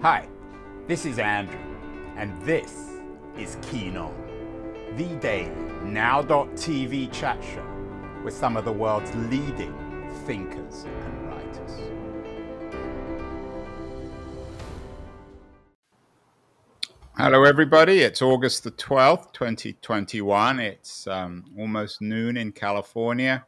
Hi, this is Andrew, and this is Keen On, the daily now.tv chat show with some of the world's leading thinkers and writers. Hello, everybody. It's August the 12th, 2021. It's um, almost noon in California.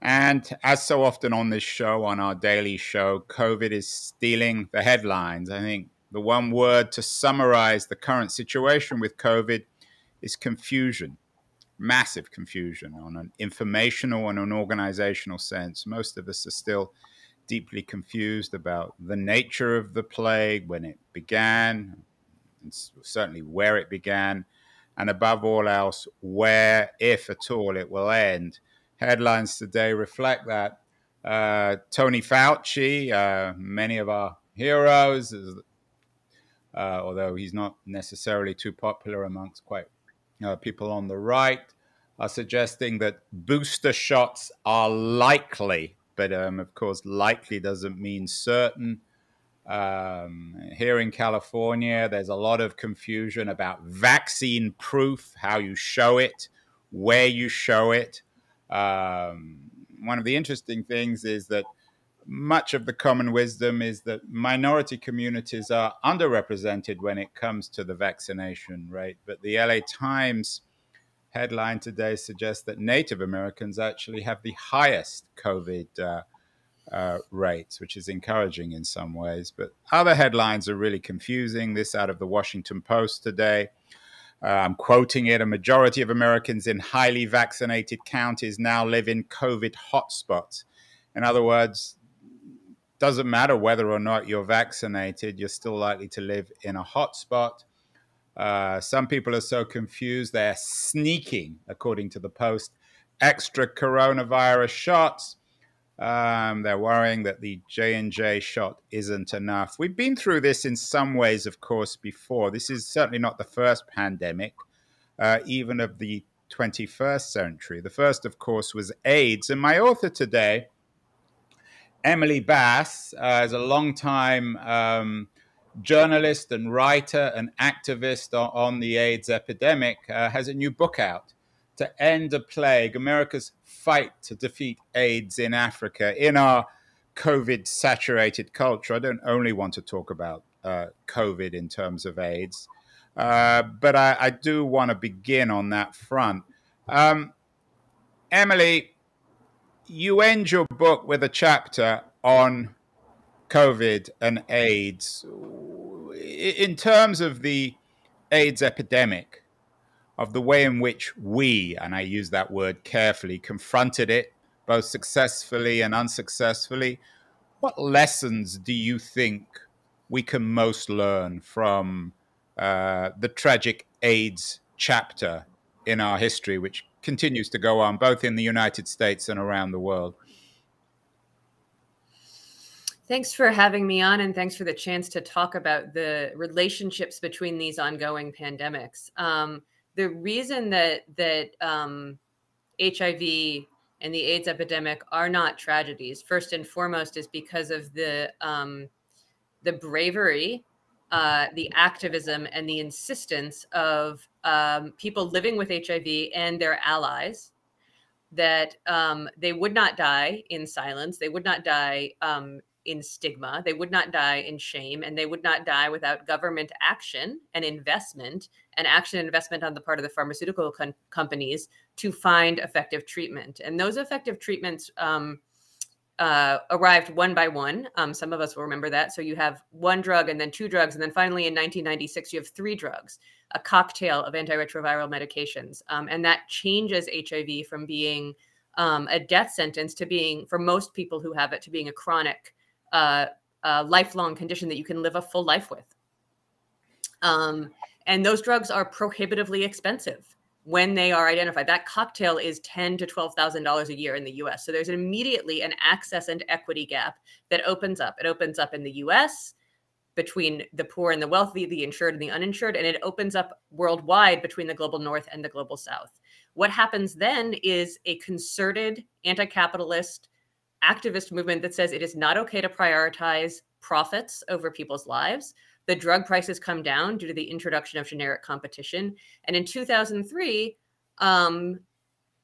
And as so often on this show, on our daily show, COVID is stealing the headlines. I think the one word to summarize the current situation with COVID is confusion, massive confusion on an informational and an organizational sense. Most of us are still deeply confused about the nature of the plague, when it began, and certainly where it began, and above all else, where, if at all, it will end headlines today reflect that. Uh, Tony Fauci, uh, many of our heroes, uh, although he's not necessarily too popular amongst quite uh, people on the right, are suggesting that booster shots are likely, but um, of course, likely doesn't mean certain. Um, here in California, there's a lot of confusion about vaccine proof, how you show it, where you show it. Um, one of the interesting things is that much of the common wisdom is that minority communities are underrepresented when it comes to the vaccination rate. But the LA Times headline today suggests that Native Americans actually have the highest COVID uh, uh, rates, which is encouraging in some ways. But other headlines are really confusing. This out of the Washington Post today. Uh, I'm quoting it a majority of Americans in highly vaccinated counties now live in COVID hotspots. In other words, doesn't matter whether or not you're vaccinated, you're still likely to live in a hotspot. Uh, some people are so confused they're sneaking, according to the Post, extra coronavirus shots um, they're worrying that the J and J shot isn't enough. We've been through this in some ways, of course, before. This is certainly not the first pandemic, uh, even of the 21st century. The first, of course, was AIDS. And my author today, Emily Bass, uh, is a long-time um, journalist and writer and activist on, on the AIDS epidemic, uh, has a new book out to end a plague, America's fight to defeat AIDS in Africa, in our COVID saturated culture. I don't only want to talk about uh, COVID in terms of AIDS, uh, but I, I do want to begin on that front. Um, Emily, you end your book with a chapter on COVID and AIDS. In terms of the AIDS epidemic, of the way in which we, and I use that word carefully, confronted it, both successfully and unsuccessfully. What lessons do you think we can most learn from uh, the tragic AIDS chapter in our history, which continues to go on both in the United States and around the world? Thanks for having me on, and thanks for the chance to talk about the relationships between these ongoing pandemics. Um, the reason that that um, HIV and the AIDS epidemic are not tragedies, first and foremost, is because of the um, the bravery, uh, the activism, and the insistence of um, people living with HIV and their allies that um, they would not die in silence, they would not die um, in stigma, they would not die in shame, and they would not die without government action and investment and action and investment on the part of the pharmaceutical com- companies to find effective treatment. And those effective treatments um, uh, arrived one by one. Um, some of us will remember that. So you have one drug and then two drugs. And then finally in 1996, you have three drugs, a cocktail of antiretroviral medications. Um, and that changes HIV from being um, a death sentence to being, for most people who have it, to being a chronic, uh, uh, lifelong condition that you can live a full life with. Um, and those drugs are prohibitively expensive when they are identified. That cocktail is ten to twelve thousand dollars a year in the U.S. So there's immediately an access and equity gap that opens up. It opens up in the U.S. between the poor and the wealthy, the insured and the uninsured, and it opens up worldwide between the global north and the global south. What happens then is a concerted anti-capitalist activist movement that says it is not okay to prioritize profits over people's lives. The drug prices come down due to the introduction of generic competition. And in 2003, um,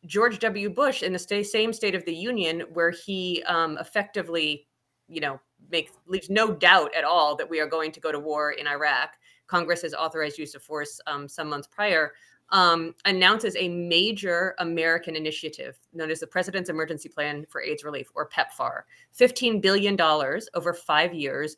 George W. Bush, in the same State of the Union, where he um, effectively, you know, makes leaves no doubt at all that we are going to go to war in Iraq. Congress has authorized use of force um, some months prior. Um, announces a major American initiative known as the President's Emergency Plan for AIDS Relief, or PEPFAR, $15 billion over five years,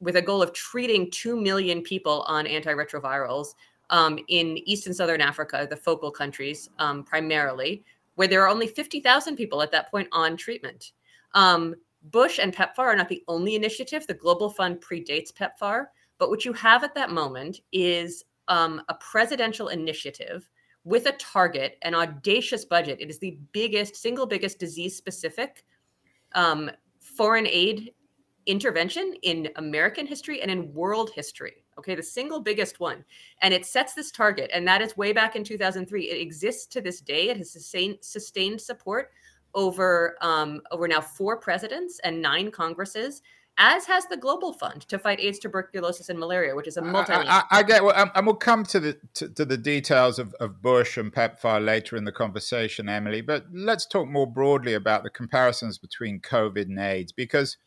with a goal of treating 2 million people on antiretrovirals um, in East and Southern Africa, the focal countries um, primarily, where there are only 50,000 people at that point on treatment. Um, Bush and PEPFAR are not the only initiative. The Global Fund predates PEPFAR, but what you have at that moment is um, a presidential initiative with a target, an audacious budget. It is the biggest, single biggest disease specific um, foreign aid intervention in American history and in world history. Okay, the single biggest one. And it sets this target, and that is way back in 2003. It exists to this day. It has sustained, sustained support over um, over now four presidents and nine congresses as has the Global Fund to fight AIDS, tuberculosis, and malaria, which is a multi. I, I, I, get, well, and we'll come to the to, to, the details of, of Bush and PEPFAR later in the conversation, Emily. But let's talk more broadly about the comparisons between COVID and AIDS, because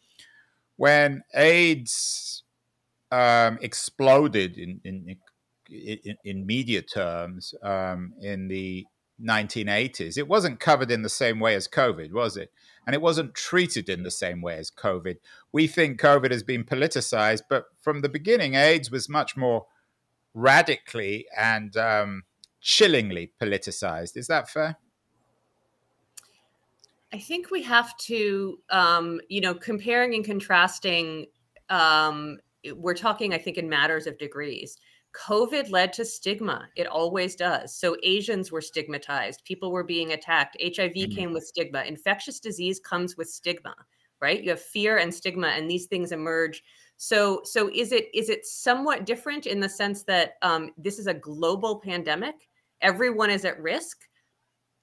when AIDS um, exploded in, in in, in media terms um, in the 1980s, it wasn't covered in the same way as COVID, was it? And it wasn't treated in the same way as COVID. We think COVID has been politicized, but from the beginning, AIDS was much more radically and um, chillingly politicized. Is that fair? I think we have to, um, you know, comparing and contrasting. Um, we're talking, I think, in matters of degrees. COVID led to stigma. It always does. So Asians were stigmatized. People were being attacked. HIV mm-hmm. came with stigma. Infectious disease comes with stigma, right? You have fear and stigma, and these things emerge. So, so is it is it somewhat different in the sense that um, this is a global pandemic? Everyone is at risk.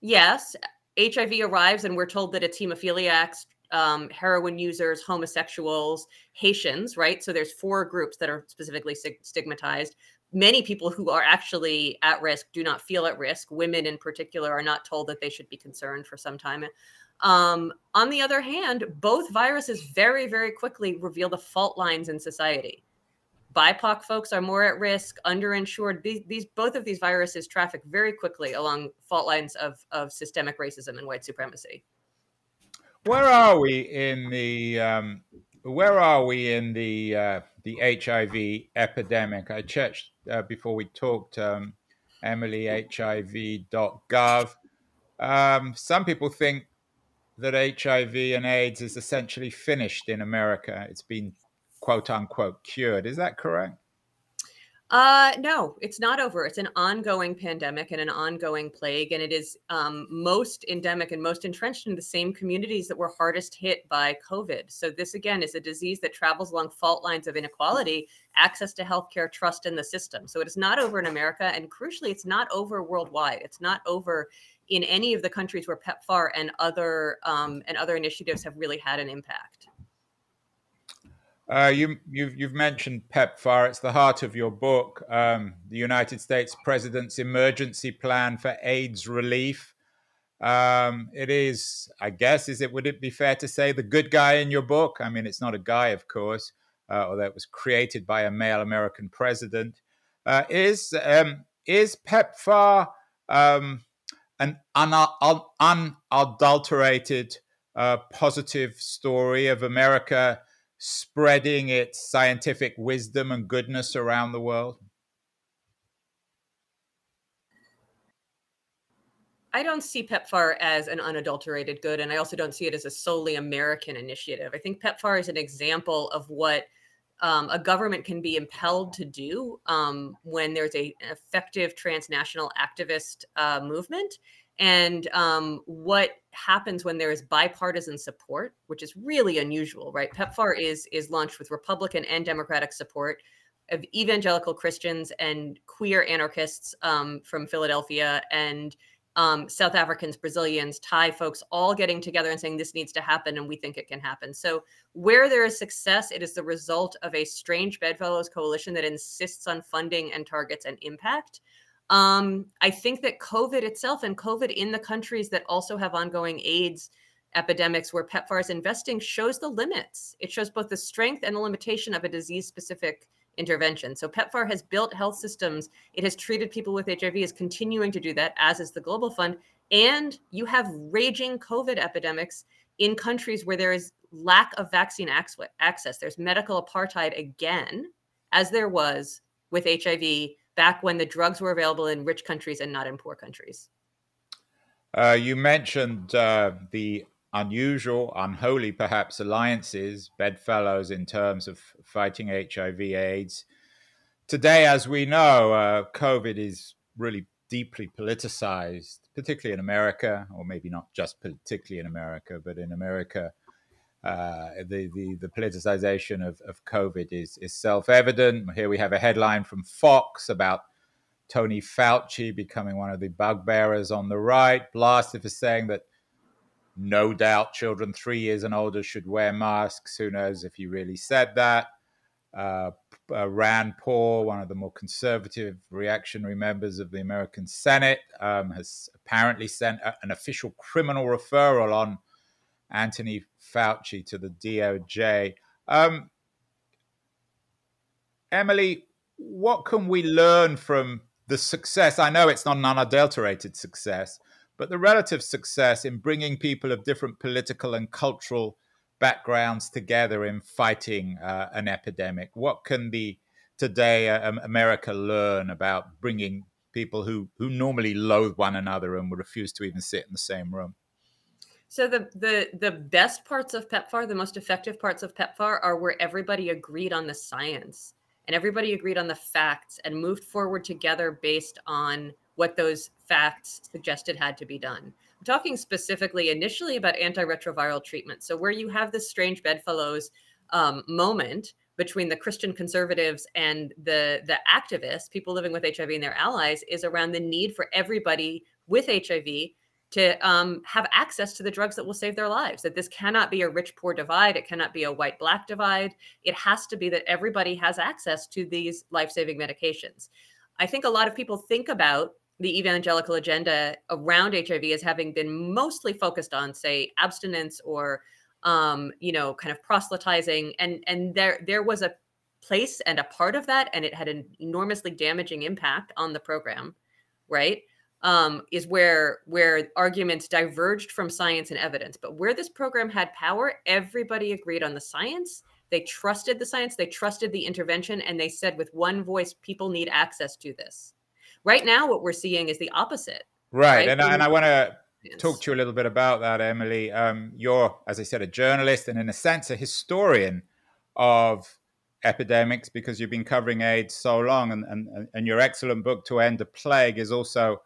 Yes, HIV arrives, and we're told that it's hemophiliacs, um, heroin users, homosexuals, Haitians, right? So there's four groups that are specifically stigmatized many people who are actually at risk do not feel at risk. Women, in particular, are not told that they should be concerned for some time. Um, on the other hand, both viruses very, very quickly reveal the fault lines in society. BIPOC folks are more at risk, underinsured. These, these both of these viruses traffic very quickly along fault lines of, of systemic racism and white supremacy. Where are we in the um, where are we in the uh, the HIV epidemic? I checked uh, before we talked, um, Emily, HIV.gov. Um, some people think that HIV and AIDS is essentially finished in America. It's been quote unquote cured. Is that correct? Uh, no, it's not over. It's an ongoing pandemic and an ongoing plague, and it is um, most endemic and most entrenched in the same communities that were hardest hit by COVID. So this again is a disease that travels along fault lines of inequality, access to healthcare, trust in the system. So it is not over in America, and crucially, it's not over worldwide. It's not over in any of the countries where PEPFAR and other um, and other initiatives have really had an impact. Uh, you, you've, you've, mentioned PEPFAR. It's the heart of your book, um, the United States President's Emergency Plan for AIDS Relief. Um, it is, I guess, is it? Would it be fair to say the good guy in your book? I mean, it's not a guy, of course, uh, although it was created by a male American president. Uh, is um, is PEPFAR um, an un- unadulterated, uh, positive story of America? Spreading its scientific wisdom and goodness around the world? I don't see PEPFAR as an unadulterated good, and I also don't see it as a solely American initiative. I think PEPFAR is an example of what um, a government can be impelled to do um, when there's a, an effective transnational activist uh, movement and um, what happens when there is bipartisan support, which is really unusual, right? PEPFAR is is launched with Republican and Democratic support of evangelical Christians and queer anarchists um, from Philadelphia and um, South Africans, Brazilians, Thai folks all getting together and saying this needs to happen and we think it can happen. So, where there is success, it is the result of a strange bedfellows coalition that insists on funding and targets and impact. Um, I think that COVID itself and COVID in the countries that also have ongoing AIDS epidemics where PEPFAR is investing shows the limits. It shows both the strength and the limitation of a disease specific intervention. So PEPFAR has built health systems. It has treated people with HIV, is continuing to do that, as is the Global Fund. And you have raging COVID epidemics in countries where there is lack of vaccine access. There's medical apartheid again, as there was with HIV back when the drugs were available in rich countries and not in poor countries. Uh, you mentioned uh, the unusual, unholy perhaps alliances, bedfellows in terms of fighting HIV/AIDS. Today, as we know, uh, COVID is really deeply politicized, particularly in America, or maybe not just particularly in America, but in America. Uh, the, the, the politicization of, of COVID is, is self evident. Here we have a headline from Fox about Tony Fauci becoming one of the bugbearers on the right, blasted for saying that no doubt children three years and older should wear masks. Who knows if he really said that? Uh, uh, Rand Paul, one of the more conservative reactionary members of the American Senate, um, has apparently sent a, an official criminal referral on Anthony Fauci to the DOJ. Um, Emily, what can we learn from the success? I know it's not an unadulterated success, but the relative success in bringing people of different political and cultural backgrounds together in fighting uh, an epidemic. What can the today uh, America learn about bringing people who who normally loathe one another and would refuse to even sit in the same room? So the the the best parts of PEPFAR, the most effective parts of PEPFAR, are where everybody agreed on the science and everybody agreed on the facts and moved forward together based on what those facts suggested had to be done. I'm talking specifically initially about antiretroviral treatment. So, where you have this strange bedfellows um, moment between the Christian conservatives and the the activists, people living with HIV and their allies, is around the need for everybody with HIV to um, have access to the drugs that will save their lives. That this cannot be a rich poor divide. It cannot be a white black divide. It has to be that everybody has access to these life saving medications. I think a lot of people think about the evangelical agenda around HIV as having been mostly focused on, say, abstinence or, um, you know, kind of proselytizing, and and there there was a place and a part of that, and it had an enormously damaging impact on the program, right? Um, is where where arguments diverged from science and evidence. But where this program had power, everybody agreed on the science. They trusted the science, they trusted the intervention, and they said with one voice, people need access to this. Right now, what we're seeing is the opposite. Right, right? and, I, and I want to talk to you a little bit about that, Emily. Um, you're, as I said, a journalist and, in a sense, a historian of epidemics because you've been covering AIDS so long, and, and, and your excellent book, To End a Plague, is also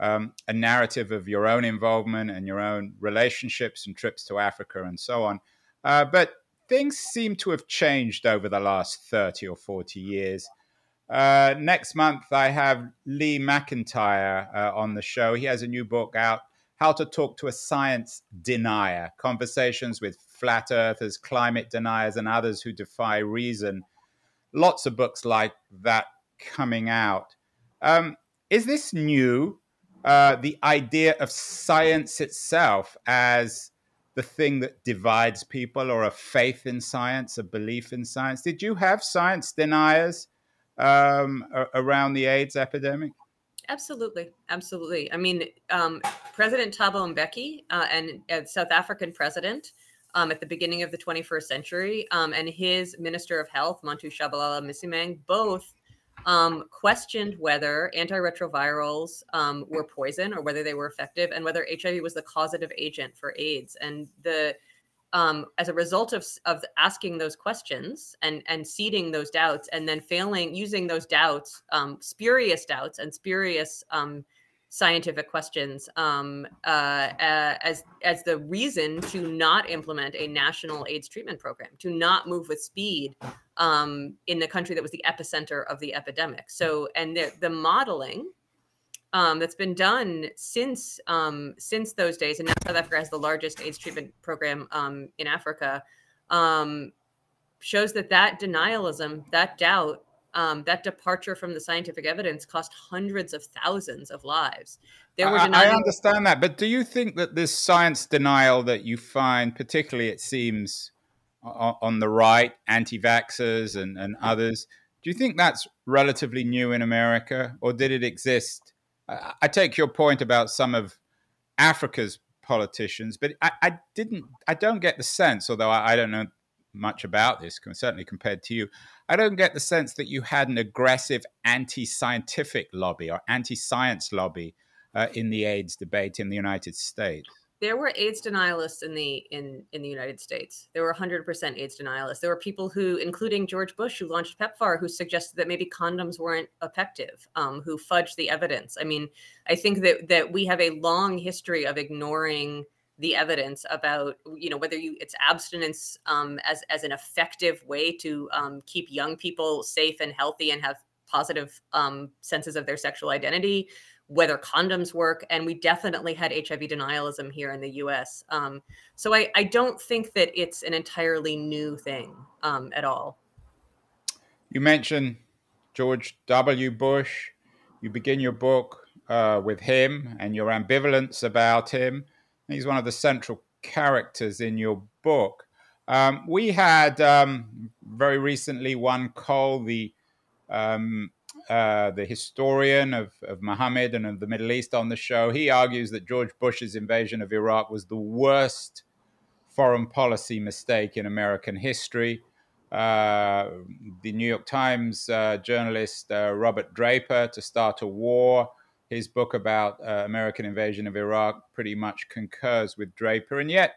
um, a narrative of your own involvement and your own relationships and trips to Africa and so on. Uh, but things seem to have changed over the last 30 or 40 years. Uh, next month, I have Lee McIntyre uh, on the show. He has a new book out, How to Talk to a Science Denier Conversations with Flat Earthers, Climate Deniers, and others who defy reason. Lots of books like that coming out. Um, is this new? Uh, the idea of science itself as the thing that divides people, or a faith in science, a belief in science. Did you have science deniers um, around the AIDS epidemic? Absolutely, absolutely. I mean, um, President Thabo Mbeki uh, and South African president um, at the beginning of the 21st century, um, and his Minister of Health, Manto Tshabalala Msimang, both um, questioned whether antiretrovirals um, were poison or whether they were effective, and whether HIV was the causative agent for AIDS. And the um, as a result of, of asking those questions and and seeding those doubts and then failing using those doubts um, spurious doubts and spurious um, scientific questions um, uh, as as the reason to not implement a national AIDS treatment program, to not move with speed um, in the country that was the epicenter of the epidemic. So, and the, the modeling um, that's been done since um, since those days, and now South Africa has the largest AIDS treatment program um, in Africa, um, shows that that denialism, that doubt, um, that departure from the scientific evidence cost hundreds of thousands of lives. There were I, I understand that, but do you think that this science denial that you find, particularly it seems on the right, anti-vaxxers and, and others, do you think that's relatively new in America, or did it exist? I take your point about some of Africa's politicians, but I, I didn't. I don't get the sense, although I, I don't know much about this, certainly compared to you, I don't get the sense that you had an aggressive anti-scientific lobby or anti-science lobby uh, in the AIDS debate in the United States there were AIDS denialists in the in in the United States. There were 100% AIDS denialists. There were people who, including George Bush, who launched PEPFAR, who suggested that maybe condoms weren't effective, um, who fudged the evidence. I mean, I think that that we have a long history of ignoring the evidence about you know whether you it's abstinence um, as as an effective way to um, keep young people safe and healthy and have positive um, senses of their sexual identity whether condoms work. And we definitely had HIV denialism here in the US. Um, so I, I, don't think that it's an entirely new thing um, at all. You mentioned George W. Bush. You begin your book uh, with him and your ambivalence about him. He's one of the central characters in your book. Um, we had um, very recently Juan Cole, the um, uh, the historian of, of Muhammad and of the Middle East on the show. He argues that George Bush's invasion of Iraq was the worst foreign policy mistake in American history. Uh, the New York Times uh, journalist uh, Robert Draper, To Start a War, his book about uh, American invasion of Iraq pretty much concurs with Draper. And yet,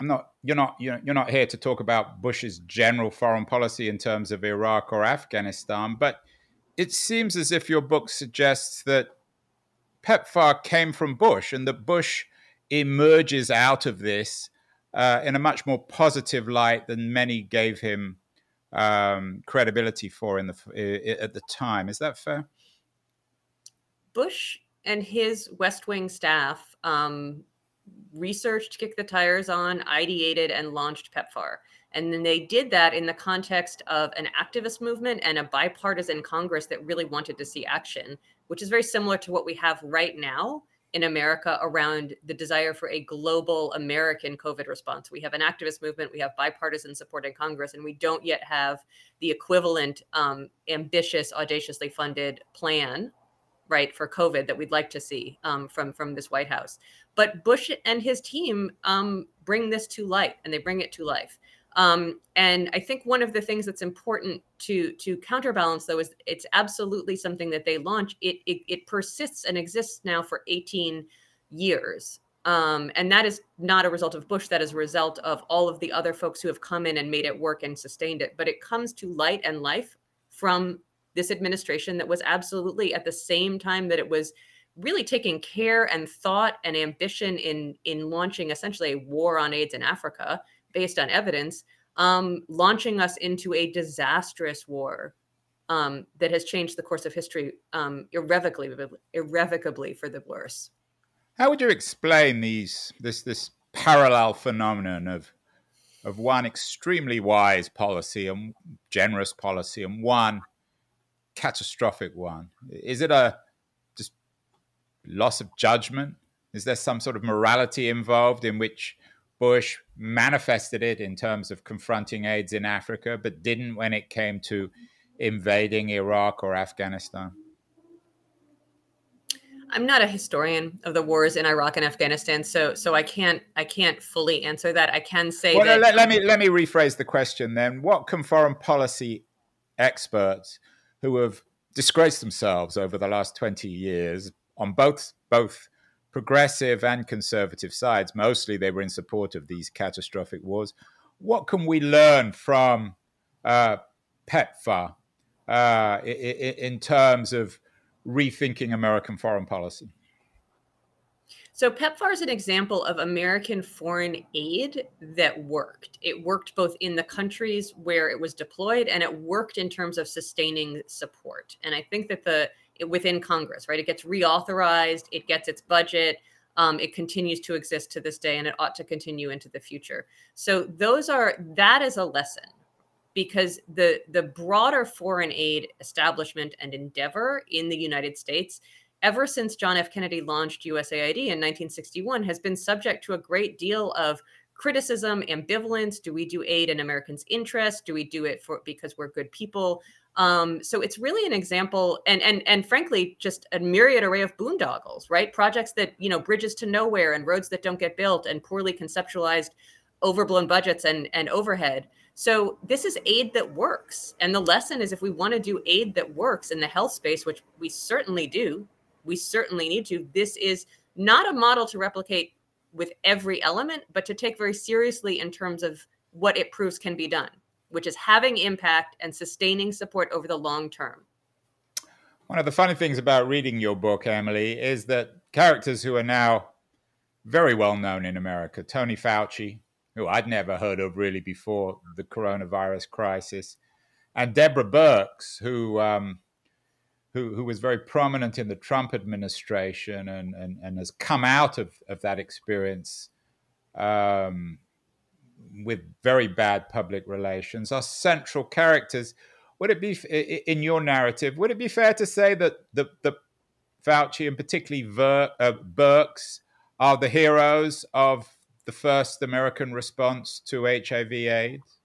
I'm not. You're not. You're, not here to talk about Bush's general foreign policy in terms of Iraq or Afghanistan, but it seems as if your book suggests that PEPFAR came from Bush, and that Bush emerges out of this uh, in a much more positive light than many gave him um, credibility for in the at the time. Is that fair? Bush and his West Wing staff um, researched Kick the Tires on, ideated, and launched PEPFAR. And then they did that in the context of an activist movement and a bipartisan Congress that really wanted to see action, which is very similar to what we have right now in America around the desire for a global American COVID response. We have an activist movement, we have bipartisan support in Congress, and we don't yet have the equivalent um, ambitious, audaciously funded plan right for COVID that we'd like to see um, from from this White House. But Bush and his team um, bring this to light, and they bring it to life. Um, and I think one of the things that's important to to counterbalance, though, is it's absolutely something that they launch. It it, it persists and exists now for 18 years. Um, and that is not a result of Bush. That is a result of all of the other folks who have come in and made it work and sustained it. But it comes to light and life from this administration that was absolutely at the same time that it was really taking care and thought and ambition in in launching essentially a war on AIDS in Africa based on evidence, um, launching us into a disastrous war um, that has changed the course of history um, irrevocably, irrevocably for the worse. How would you explain these this this parallel phenomenon of of one extremely wise policy and generous policy and one catastrophic one? Is it a just loss of judgment? Is there some sort of morality involved in which Bush manifested it in terms of confronting AIDS in Africa, but didn't when it came to invading Iraq or Afghanistan? I'm not a historian of the wars in Iraq and Afghanistan, so so I can't I can't fully answer that. I can say well, that. Let, let me let me rephrase the question then. What can foreign policy experts who have disgraced themselves over the last 20 years on both both progressive and conservative sides. Mostly they were in support of these catastrophic wars. What can we learn from uh, PEPFAR uh, in, in terms of rethinking American foreign policy? So PEPFAR is an example of American foreign aid that worked. It worked both in the countries where it was deployed and it worked in terms of sustaining support. And I think that the within Congress, right? It gets reauthorized, it gets its budget. Um, it continues to exist to this day and it ought to continue into the future. So those are that is a lesson because the the broader foreign aid establishment and endeavor in the United States ever since John F Kennedy launched USAID in 1961 has been subject to a great deal of criticism, ambivalence. Do we do aid in Americans' interest? Do we do it for because we're good people? Um, so it's really an example, and and and frankly, just a myriad array of boondoggles, right? Projects that you know, bridges to nowhere, and roads that don't get built, and poorly conceptualized, overblown budgets and and overhead. So this is aid that works, and the lesson is if we want to do aid that works in the health space, which we certainly do, we certainly need to. This is not a model to replicate with every element, but to take very seriously in terms of what it proves can be done which is having impact and sustaining support over the long term. One of the funny things about reading your book, Emily, is that characters who are now very well known in America, Tony Fauci, who I'd never heard of really before the coronavirus crisis, and Deborah Birx, who um, who, who was very prominent in the Trump administration and, and, and has come out of, of that experience um, with very bad public relations are central characters. Would it be in your narrative? Would it be fair to say that the the Fauci and particularly Ver, uh, Birx are the heroes of the first American response to HIV/AIDS?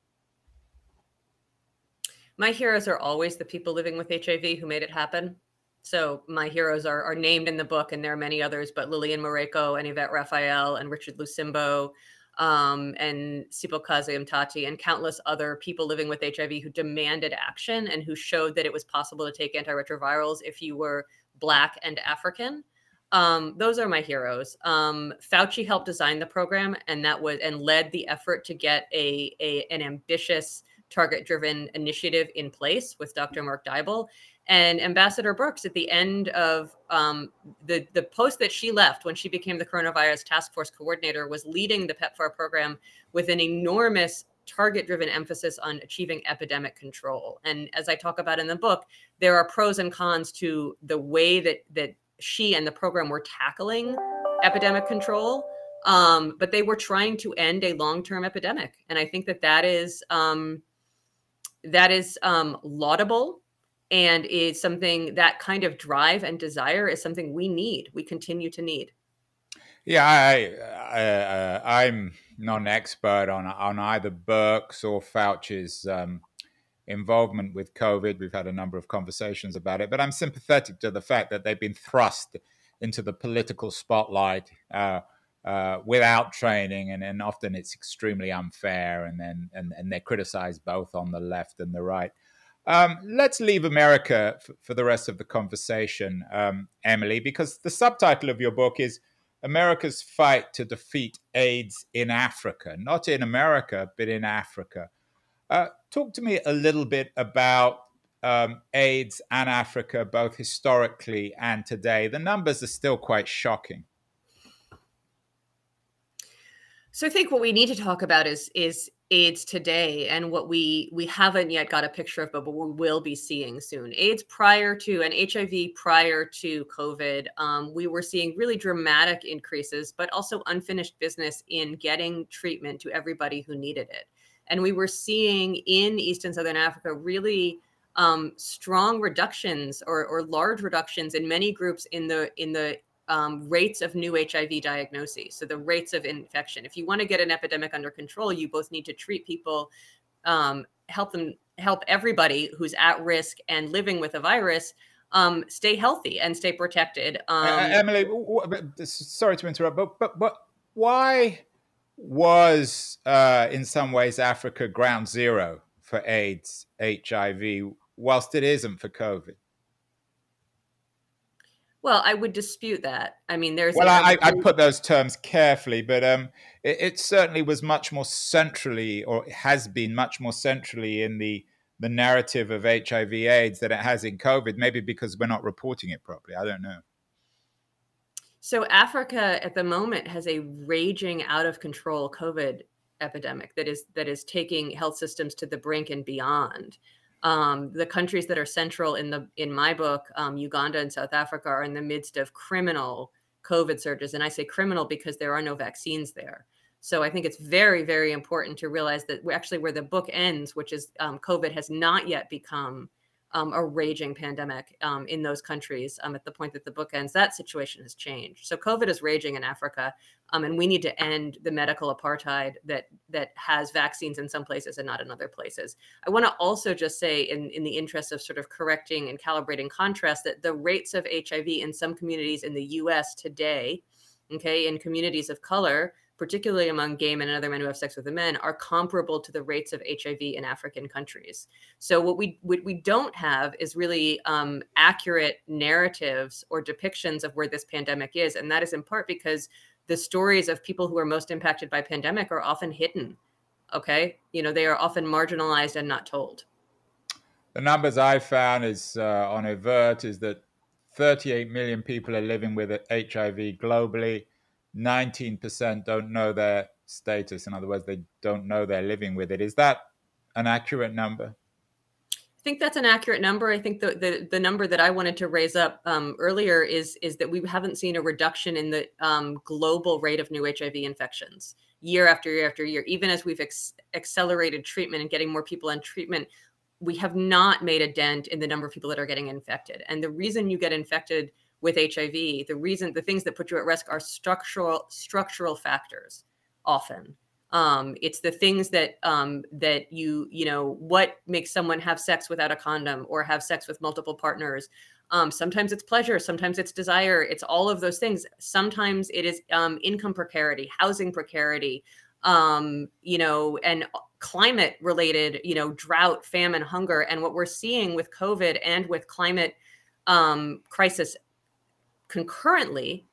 My heroes are always the people living with HIV who made it happen. So my heroes are, are named in the book, and there are many others, but Lilian Mworeko and Yvette Raphael and Richard Lusimbo um, and Sipho Kazim-Tati and countless other people living with HIV who demanded action and who showed that it was possible to take antiretrovirals if you were Black and African. Um, those are my heroes. Um, Fauci helped design the program, and that was and led the effort to get a, a an ambitious, target-driven initiative in place with Dr. Mark Dybul. And Ambassador Birx, at the end of um, the the post that she left when she became the coronavirus task force coordinator, was leading the PEPFAR program with an enormous target-driven emphasis on achieving epidemic control. And as I talk about in the book, there are pros and cons to the way that that she and the program were tackling epidemic control. Um, but they were trying to end a long-term epidemic, and I think that that is um, that is um, laudable and is something that kind of drive and desire is something we need we continue to need. Yeah i, I am uh, not an expert on on either birx or fauci's um, involvement with covid. We've had a number of conversations about it but i'm sympathetic to the fact that they've been thrust into the political spotlight uh, uh, without training, and, and often it's extremely unfair, and then and, and they're criticized both on the left and the right. Um, let's leave America f- for the rest of the conversation, um, Emily, because the subtitle of your book is America's Fight to Defeat AIDS in Africa, not in America, but in Africa. Uh, talk to me a little bit about um, AIDS and Africa, both historically and today. The numbers are still quite shocking. So I think what we need to talk about is is AIDS today and what we we haven't yet got a picture of, but, but we will be seeing soon. AIDS prior to and HIV prior to COVID, um, we were seeing really dramatic increases, but also unfinished business in getting treatment to everybody who needed it. And we were seeing in East and Southern Africa really um, strong reductions or, or large reductions in many groups in the in the um, rates of new HIV diagnoses, so the rates of infection. If you want to get an epidemic under control, you both need to treat people, um, help them, help everybody who's at risk and living with a virus um, stay healthy and stay protected. Um, uh, Emily, sorry to interrupt, but but but why was uh, in some ways Africa ground zero for AIDS, HIV, whilst it isn't for COVID? Well, I would dispute that. I mean, there's. Well, I, I, put those terms carefully, but um, it, it, certainly was much more centrally, or has been much more centrally in the the narrative of HIV/AIDS than it has in COVID. Maybe because we're not reporting it properly. I don't know. So Africa at the moment has a raging, out of control COVID epidemic that is that is taking health systems to the brink and beyond. Um, the countries that are central in the in my book, um, Uganda and South Africa, are in the midst of criminal COVID surges, and I say criminal because there are no vaccines there. So I think it's very, very important to realize that we actually where the book ends, which is um, COVID has not yet become um, a raging pandemic um, in those countries um, at the point that the book ends. That situation has changed. So COVID is raging in Africa, um, and we need to end the medical apartheid that that has vaccines in some places and not in other places. I want to also just say, in in the interest of sort of correcting and calibrating contrast, that the rates of HIV in some communities in the U.S. today, okay, in communities of color particularly among gay men and other men who have sex with the men, are comparable to the rates of HIV in African countries. So what we what we don't have is really um, accurate narratives or depictions of where this pandemic is, and that is in part because the stories of people who are most impacted by pandemic are often hidden. Okay, you know they are often marginalized and not told. The numbers I found is uh, on Avert is that 38 million people are living with HIV globally 19% don't know their status. In other words, they don't know they're living with it. Is that an accurate number? I think that's an accurate number. I think the the, the number that I wanted to raise up um, earlier is is that we haven't seen a reduction in the um, global rate of new HIV infections year after year after year. Even as we've ex- accelerated treatment and getting more people on treatment, we have not made a dent in the number of people that are getting infected. And the reason you get infected with HIV, the reason the things that put you at risk are structural structural factors often. Um, it's the things that um, that you you know what makes someone have sex without a condom or have sex with multiple partners. Um, sometimes it's pleasure, sometimes it's desire. It's all of those things. Sometimes it is um, income precarity, housing precarity, um, you know, and climate related, you know, drought, famine, hunger. And what we're seeing with COVID and with climate um, crisis concurrently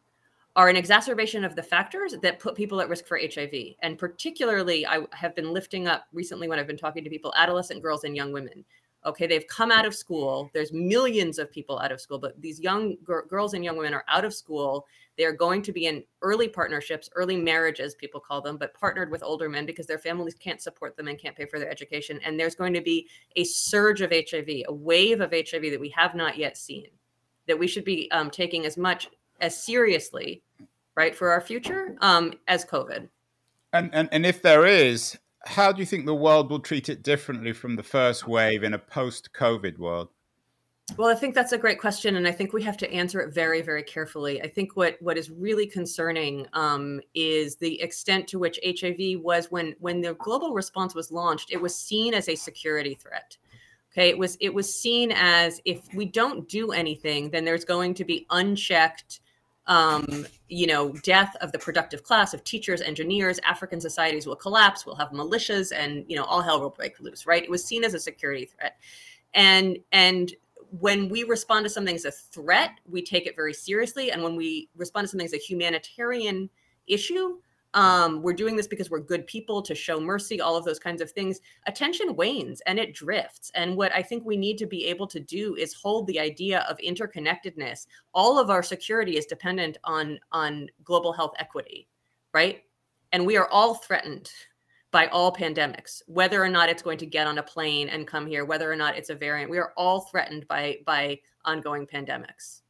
are an exacerbation of the factors that put people at risk for HIV. And particularly, I have been lifting up recently when I've been talking to people, adolescent girls and young women. Okay, they've come out of school. There's millions of people out of school, but these young g- girls and young women are out of school. They are going to be in early partnerships, early marriages, people call them, but partnered with older men because their families can't support them and can't pay for their education. And there's going to be a surge of HIV, a wave of HIV that we have not yet seen that we should be um, taking as much as seriously, right, for our future um, as COVID. And, and and if there is, how do you think the world will treat it differently from the first wave in a post-COVID world? Well, I think that's a great question, and I think we have to answer it very, very carefully. I think what what is really concerning um, is the extent to which HIV was when when the global response was launched. It was seen as a security threat. Okay, it was it was seen as if we don't do anything, then there's going to be unchecked, um, you know, death of the productive class of teachers, engineers. African societies will collapse. We'll have militias, and you know, all hell will break loose. Right? It was seen as a security threat, and and when we respond to something as a threat, we take it very seriously, and when we respond to something as a humanitarian issue, um, we're doing this because we're good people to show mercy, all of those kinds of things. Attention wanes and it drifts. And what I think we need to be able to do is hold the idea of interconnectedness. All of our security is dependent on on global health equity, right? And we are all threatened by all pandemics, whether or not it's going to get on a plane and come here, whether or not it's a variant. We are all threatened by by ongoing pandemics.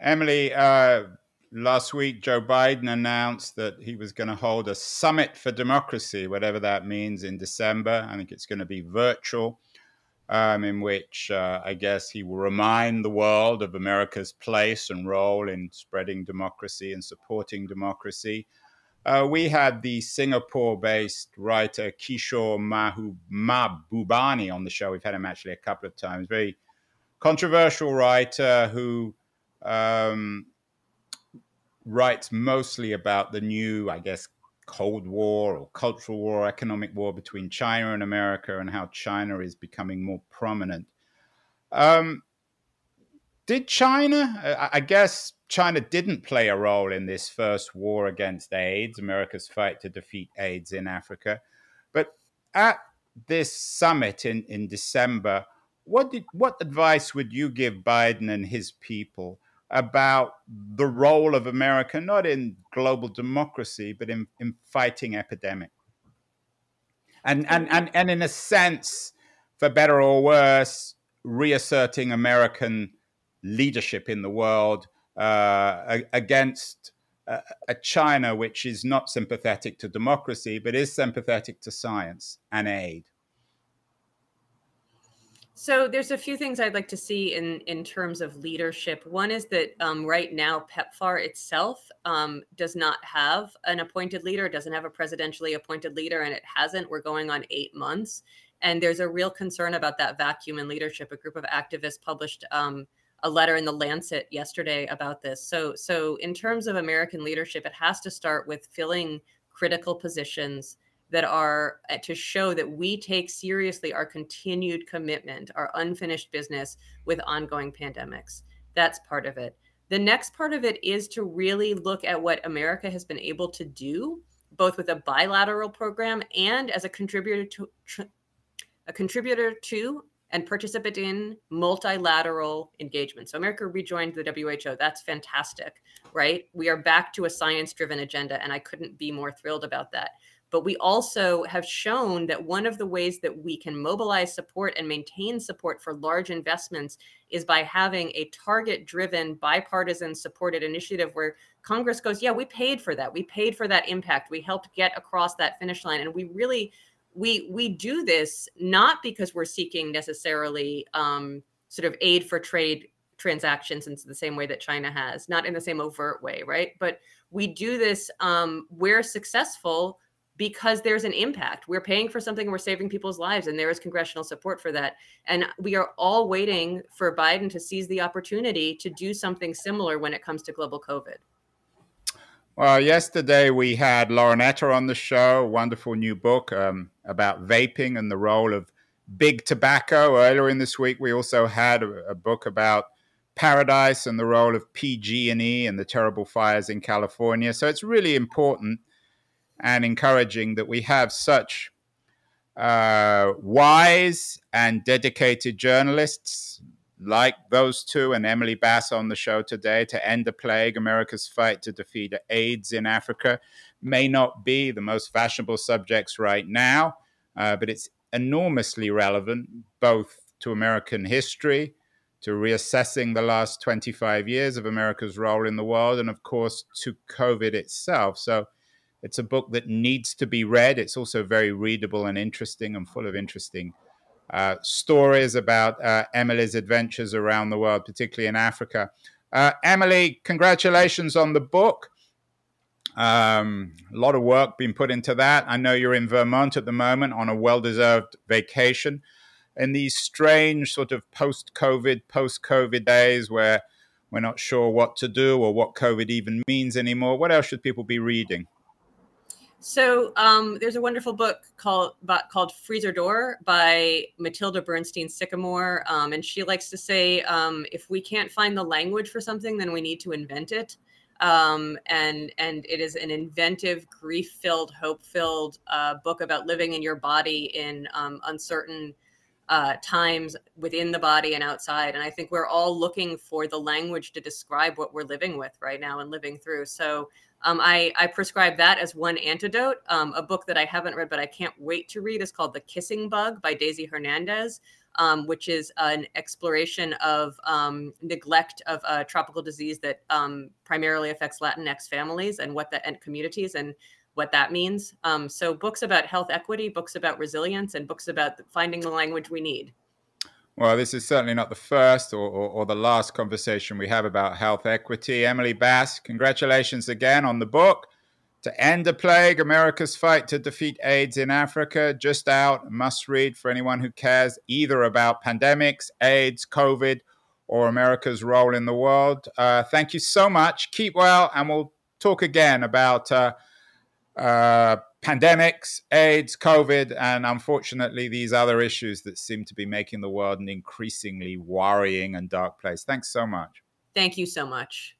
Emily, uh, last week, Joe Biden announced that he was going to hold a summit for democracy, whatever that means, in December. I think it's going to be virtual, um, in which uh, I guess he will remind the world of America's place and role in spreading democracy and supporting democracy. Uh, we had the Singapore based writer Kishore Mahbubani on the show. We've had him actually a couple of times. Very controversial writer who um, writes mostly about the new, I guess, Cold War or cultural war, economic war between China and America, and how China is becoming more prominent. Um, did China, I guess China didn't play a role in this first war against AIDS, America's fight to defeat AIDS in Africa. But at this summit in, in December, what, did, what advice would you give Biden and his people about the role of America, not in global democracy, but in, in fighting epidemic. And, and, and, and in a sense, for better or worse, reasserting American leadership in the world uh, against a China which is not sympathetic to democracy, but is sympathetic to science and aid. So there's a few things I'd like to see in in terms of leadership. One is that um, right now PEPFAR itself um, does not have an appointed leader, doesn't have a presidentially appointed leader, and it hasn't. We're going on eight months, and there's a real concern about that vacuum in leadership. A group of activists published um, a letter in the Lancet yesterday about this. So so in terms of American leadership, it has to start with filling critical positions that are uh, to show that we take seriously our continued commitment, our unfinished business with ongoing pandemics. That's part of it. The next part of it is to really look at what America has been able to do, both with a bilateral program and as a contributor to a contributor to and participate in multilateral engagement. So America rejoined the WHO. That's fantastic, right? We are back to a science-driven agenda, and I couldn't be more thrilled about that. But we also have shown that one of the ways that we can mobilize support and maintain support for large investments is by having a target driven, bipartisan supported initiative where Congress goes, Yeah, we paid for that. We paid for that impact. We helped get across that finish line. And we really, we we do this not because we're seeking necessarily um, sort of aid for trade transactions in the same way that China has, not in the same overt way, right? But we do this um, where successful because there's an impact. We're paying for something we're saving people's lives, and there is congressional support for that. And we are all waiting for Biden to seize the opportunity to do something similar when it comes to global COVID. Well, yesterday we had Lauren Etter on the show, a wonderful new book um, about vaping and the role of big tobacco. Earlier in this week, we also had a, a book about paradise and the role of PG&E and the terrible fires in California. So it's really important and encouraging that we have such uh, wise and dedicated journalists like those two and Emily Bass on the show today to end the plague, America's fight to defeat AIDS in Africa may not be the most fashionable subjects right now, uh, but it's enormously relevant both to American history, to reassessing the last 25 years of America's role in the world, and of course to COVID itself. So it's a book that needs to be read. It's also very readable and interesting and full of interesting uh, stories about uh, Emily's adventures around the world, particularly in Africa. Uh, Emily, congratulations on the book. Um, a lot of work being put into that. I know you're in Vermont at the moment on a well deserved vacation. In these strange sort of post COVID, post COVID days where we're not sure what to do or what COVID even means anymore, what else should people be reading? So um, there's a wonderful book called called Freezer Door by Mattilda Bernstein Sycamore, um, and she likes to say, um, if we can't find the language for something, then we need to invent it. Um, and and it is an inventive, grief-filled, hope-filled uh, book about living in your body in um, uncertain uh, times within the body and outside. And I think we're all looking for the language to describe what we're living with right now and living through. So um, I, I, prescribe that as one antidote. Um, a book that I haven't read, but I can't wait to read, is called The Kissing Bug by Daisy Hernandez, um, which is an exploration of um, neglect of a tropical disease that um, primarily affects Latinx families and what that and communities and what that means. Um, so, books about health equity, books about resilience, and books about finding the language we need. Well, this is certainly not the first or, or, or, the last conversation we have about health equity. Emily Bass, congratulations again on the book. To End a Plague America's Fight to Defeat AIDS in Africa, just out, must read for anyone who cares either about pandemics, AIDS, COVID, or America's role in the world. Uh, thank you so much. Keep well, and we'll talk again about. Uh, uh, pandemics, AIDS, COVID, and unfortunately these other issues that seem to be making the world an increasingly worrying and dark place. Thanks so much. Thank you so much.